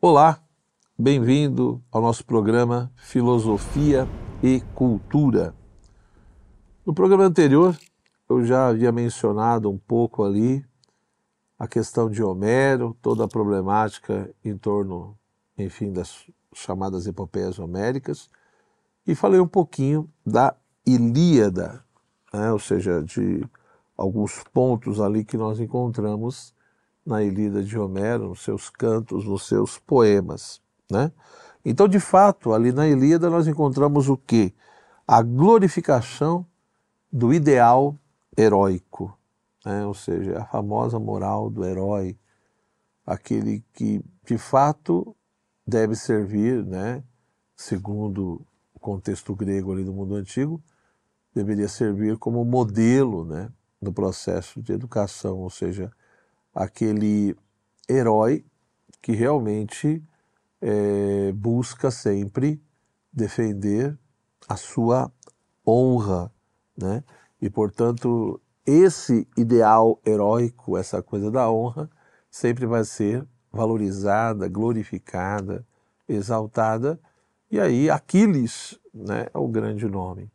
Olá, bem-vindo ao nosso programa Filosofia e Cultura. No programa anterior, eu já havia mencionado um pouco ali a questão de Homero, toda a problemática em torno, enfim, das chamadas epopeias homéricas, e falei um pouquinho da Ilíada, né? ou seja, de alguns pontos ali que nós encontramos na Ilíada de Homero, nos seus cantos, nos seus poemas. Né? Então, de fato, ali na Ilíada nós encontramos o que? A glorificação do ideal heróico, né? ou seja, a famosa moral do herói, aquele que de fato deve servir, né? segundo o contexto grego ali do mundo antigo, deveria servir como modelo né? no processo de educação, ou seja, aquele herói que realmente é, busca sempre defender a sua honra, né? E portanto esse ideal heróico, essa coisa da honra, sempre vai ser valorizada, glorificada, exaltada. E aí Aquiles, né, é o grande nome.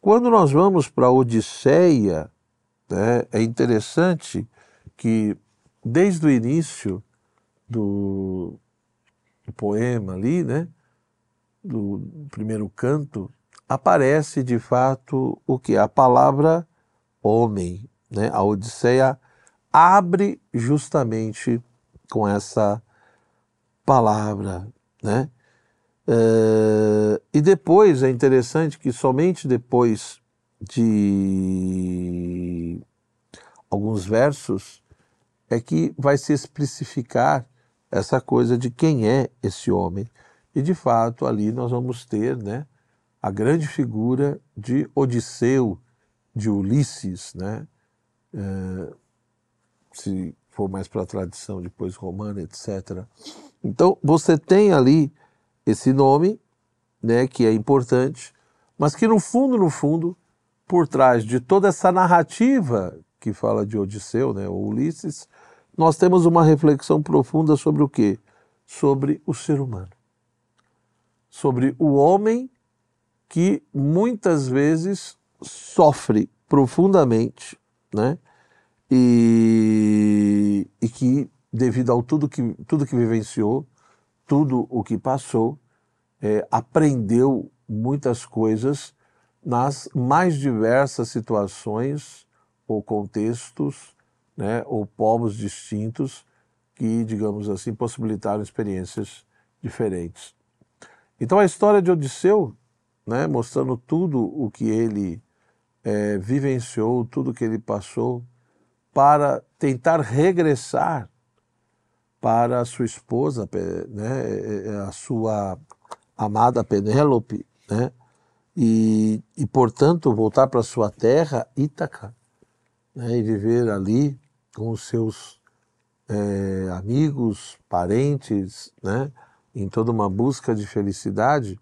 Quando nós vamos para a Odisseia, né, é interessante que desde o início do, do poema ali, né, do primeiro canto, aparece de fato o que? A palavra homem. Né? A Odisseia abre justamente com essa palavra. Né? É, e depois é interessante que somente depois de alguns versos é que vai se especificar essa coisa de quem é esse homem. E de fato ali nós vamos ter né, a grande figura de Odisseu, de Ulisses, né? É, se for mais para a tradição depois romana, etc. Então você tem ali esse nome, né, que é importante, mas que no fundo, no fundo, por trás de toda essa narrativa que fala de Odisseu, né, ou Ulisses, nós temos uma reflexão profunda sobre o quê? Sobre o ser humano. Sobre o homem que muitas vezes sofre profundamente, né? E, e que, devido ao tudo que, tudo que vivenciou, tudo o que passou, é, aprendeu muitas coisas nas mais diversas situações ou contextos né, ou povos distintos que, digamos assim, possibilitaram experiências diferentes. Então a história de Odisseu, né, mostrando tudo o que ele é, vivenciou, tudo o que ele passou, para tentar regressar para a sua esposa, né, é, é, a sua amada Penélope, né, e, e portanto voltar para sua terra, Ítaca, né, e viver ali com os seus é, amigos, parentes, né, em toda uma busca de felicidade.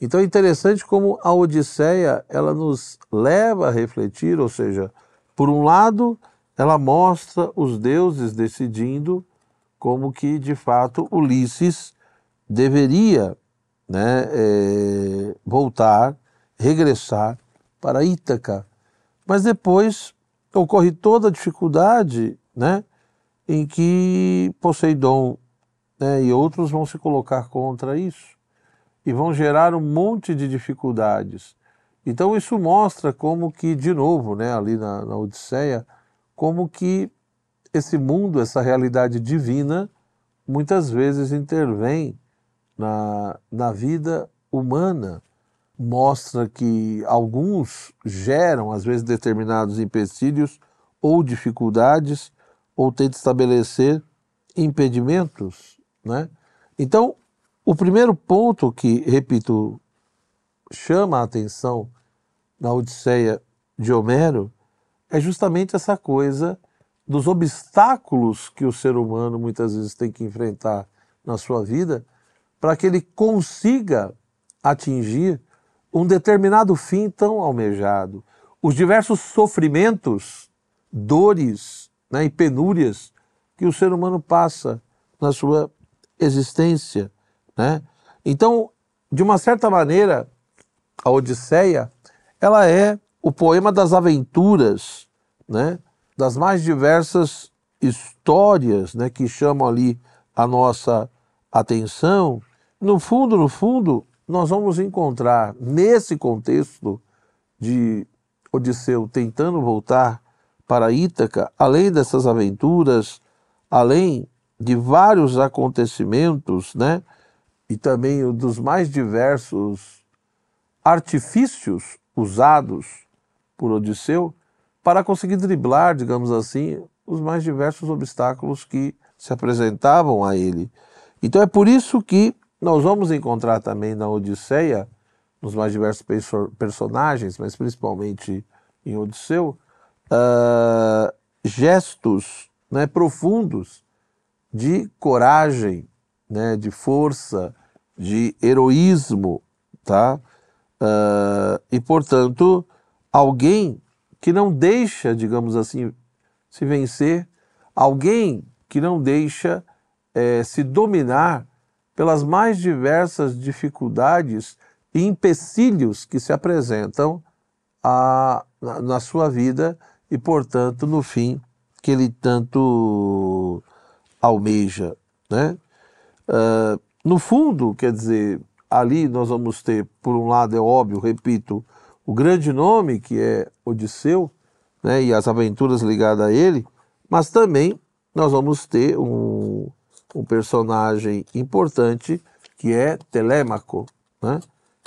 Então é interessante como a Odisseia ela nos leva a refletir, ou seja, por um lado, ela mostra os deuses decidindo como que de fato Ulisses deveria né, é, voltar, regressar para Ítaca. Mas depois ocorre toda a dificuldade né, em que Poseidon né, e outros vão se colocar contra isso e vão gerar um monte de dificuldades. Então isso mostra como que, de novo, né, ali na, na Odisseia, como que esse mundo, essa realidade divina, muitas vezes intervém na, na vida humana mostra que alguns geram, às vezes, determinados empecilhos ou dificuldades, ou tentam estabelecer impedimentos. Né? Então, o primeiro ponto que, repito, chama a atenção na Odisseia de Homero é justamente essa coisa dos obstáculos que o ser humano muitas vezes tem que enfrentar na sua vida para que ele consiga atingir um determinado fim tão almejado. Os diversos sofrimentos, dores né, e penúrias que o ser humano passa na sua existência, né? Então, de uma certa maneira, a Odisseia, ela é o poema das aventuras, né? Das mais diversas histórias, né, que chamam ali a nossa atenção. No fundo, no fundo, nós vamos encontrar nesse contexto de Odisseu tentando voltar para Ítaca, além dessas aventuras, além de vários acontecimentos, né? E também dos mais diversos artifícios usados por Odisseu para conseguir driblar, digamos assim, os mais diversos obstáculos que se apresentavam a ele. Então é por isso que nós vamos encontrar também na Odisseia, nos mais diversos personagens, mas principalmente em Odisseu, uh, gestos né, profundos de coragem, né, de força, de heroísmo, tá? Uh, e portanto, alguém que não deixa, digamos assim, se vencer, alguém que não deixa é, se dominar pelas mais diversas dificuldades e empecilhos que se apresentam a, na, na sua vida e, portanto, no fim que ele tanto almeja. Né? Uh, no fundo, quer dizer, ali nós vamos ter, por um lado, é óbvio, repito, o grande nome que é Odisseu né, e as aventuras ligadas a ele, mas também nós vamos ter um, um personagem importante que é Telêmaco, né?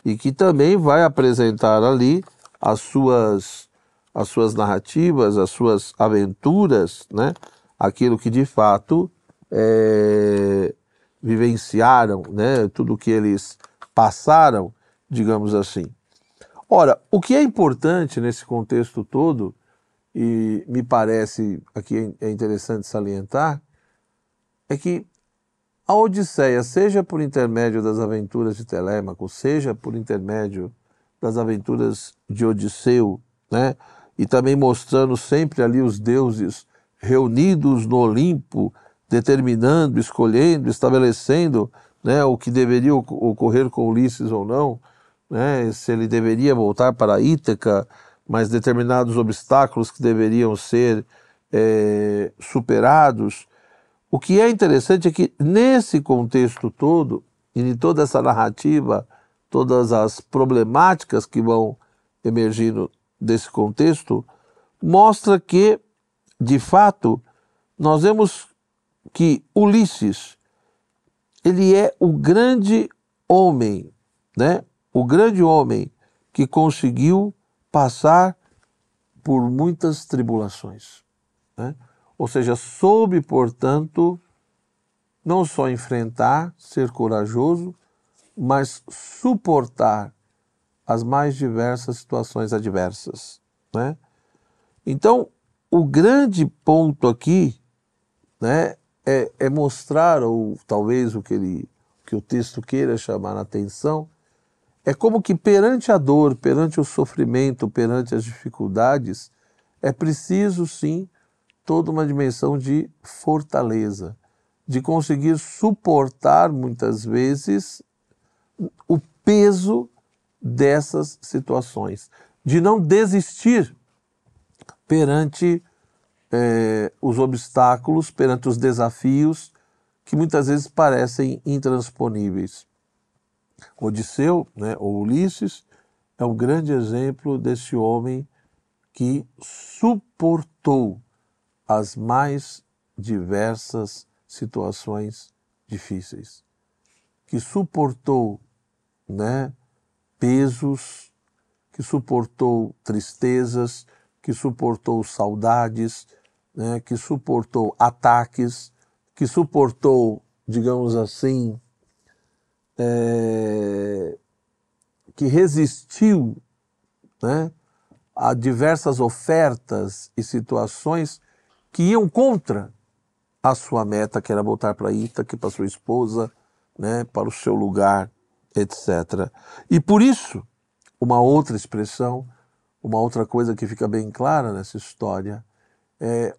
e que também vai apresentar ali as suas, as suas narrativas, as suas aventuras, né? aquilo que de fato é, vivenciaram, né? tudo que eles passaram, digamos assim. Ora, o que é importante nesse contexto todo, e me parece aqui é interessante salientar, é que a Odisseia, seja por intermédio das aventuras de Telêmaco, seja por intermédio das aventuras de Odisseu, né? E também mostrando sempre ali os deuses reunidos no Olimpo, determinando, escolhendo, estabelecendo né, o que deveria ocorrer com Ulisses ou não, né, se ele deveria voltar para Ítaca, mas determinados obstáculos que deveriam ser é, superados. O que é interessante é que, nesse contexto todo, e em toda essa narrativa, todas as problemáticas que vão emergindo desse contexto, mostra que, de fato, nós vemos que Ulisses, ele é o grande homem, né? O grande homem que conseguiu passar por muitas tribulações. Né? Ou seja, soube, portanto, não só enfrentar, ser corajoso, mas suportar as mais diversas situações adversas. Né? Então, o grande ponto aqui né, é, é, mostrar, ou talvez o que, ele, que o texto queira chamar a atenção, é como que perante a dor, perante o sofrimento, perante as dificuldades, é preciso sim toda uma dimensão de fortaleza, de conseguir suportar muitas vezes o peso dessas situações, de não desistir perante eh, os obstáculos, perante os desafios que muitas vezes parecem intransponíveis. Odisseu, né, ou Ulisses, é um grande exemplo desse homem que suportou as mais diversas situações difíceis, que suportou né, pesos, que suportou tristezas, que suportou saudades, né, que suportou ataques, que suportou, digamos assim, é, que resistiu né, a diversas ofertas e situações que iam contra a sua meta, que era voltar para Ítaca, para sua esposa, né, para o seu lugar, etc. E por isso, uma outra expressão, uma outra coisa que fica bem clara nessa história é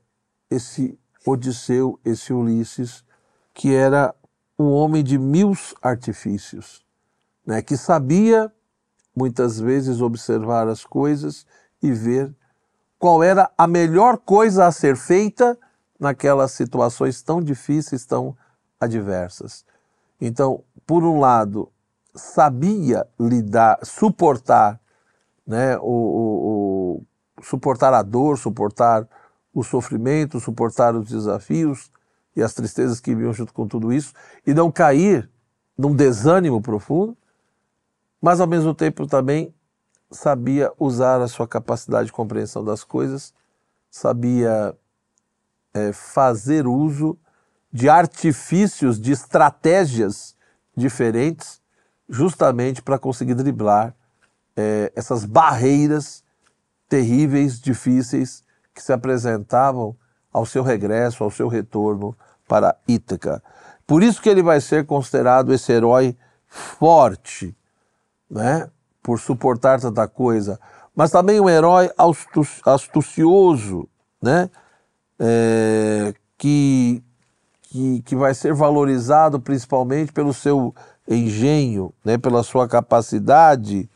esse Odisseu, esse Ulisses, que era um homem de mil artifícios, né, que sabia muitas vezes observar as coisas e ver qual era a melhor coisa a ser feita naquelas situações tão difíceis, tão adversas. Então, por um lado, sabia lidar, suportar, né, o, o, o, suportar a dor, suportar o sofrimento, suportar os desafios e as tristezas que vinham junto com tudo isso e não cair num desânimo profundo, mas ao mesmo tempo também sabia usar a sua capacidade de compreensão das coisas, sabia é, fazer uso de artifícios, de estratégias diferentes, justamente para conseguir driblar é, essas barreiras terríveis, difíceis que se apresentavam ao seu regresso, ao seu retorno para Ítaca. Por isso que ele vai ser considerado esse herói forte, né? Por suportar tanta coisa, mas também um herói astucioso, né? É, que, que, que vai ser valorizado principalmente pelo seu engenho, né? pela sua capacidade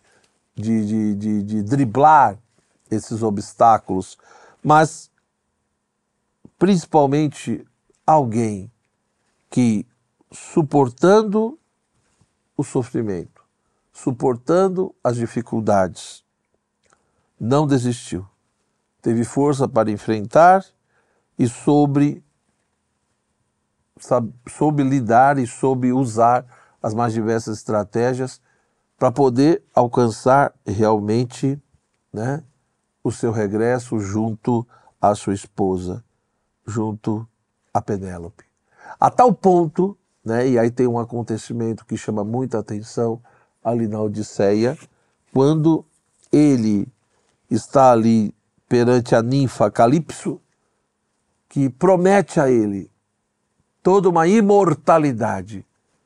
de, de, de, de driblar esses obstáculos, mas principalmente alguém que, suportando o sofrimento, suportando as dificuldades, não desistiu. Teve força para enfrentar e sabe, soube lidar e soube usar as mais diversas estratégias para poder alcançar realmente né, o seu regresso junto à sua esposa, junto a Penélope. A tal ponto, né, e aí tem um acontecimento que chama muita atenção, ali na Odisseia, quando ele está ali perante a ninfa Calipso, que promete a ele toda uma imortalidade,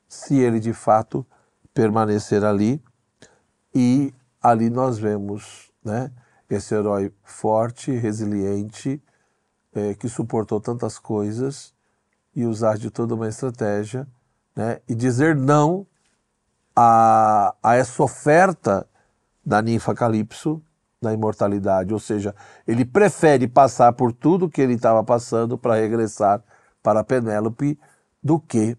se ele de fato permanecer ali. E ali nós vemos né, esse herói forte, resiliente, é, que suportou tantas coisas e usar de toda uma estratégia né, e dizer não a, a essa oferta da ninfa Calypso da imortalidade, ou seja, ele prefere passar por tudo que ele estava passando para regressar para Penélope do que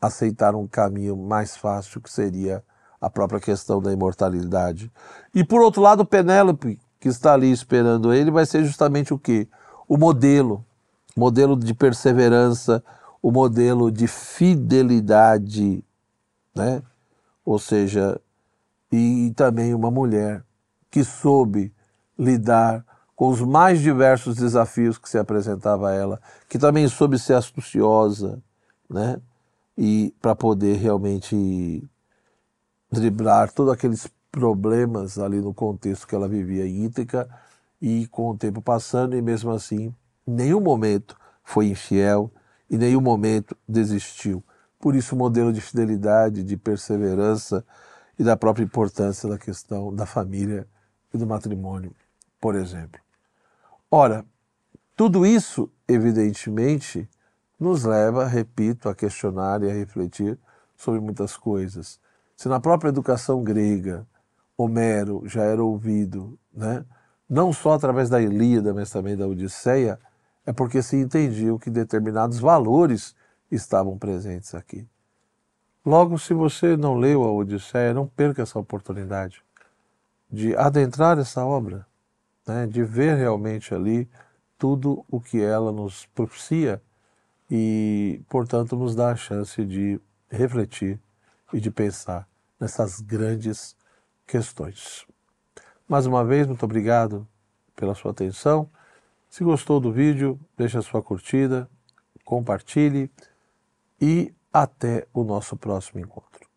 aceitar um caminho mais fácil que seria a própria questão da imortalidade. E por outro lado, Penélope, que está ali esperando ele, vai ser justamente o que? O modelo, modelo de perseverança, o modelo de fidelidade, né? Ou seja, e também uma mulher que soube lidar com os mais diversos desafios que se apresentava a ela, que também soube ser astuciosa, né? E para poder realmente driblar todos aqueles problemas ali no contexto que ela vivia em e com o tempo passando e mesmo assim, em nenhum momento foi infiel, em nenhum momento desistiu. Por isso, o modelo de fidelidade, de perseverança e da própria importância da questão da família e do matrimônio, por exemplo. Ora, tudo isso, evidentemente, nos leva, repito, a questionar e a refletir sobre muitas coisas. Se na própria educação grega Homero já era ouvido, né, não só através da Ilíada, mas também da Odisseia, é porque se entendiam que determinados valores estavam presentes aqui. Logo, se você não leu a Odisseia, não perca essa oportunidade de adentrar essa obra, né, de ver realmente ali tudo o que ela nos propicia e, portanto, nos dá a chance de refletir e de pensar nessas grandes questões. Mais uma vez, muito obrigado pela sua atenção. Se gostou do vídeo, deixe a sua curtida, compartilhe e até o nosso próximo encontro.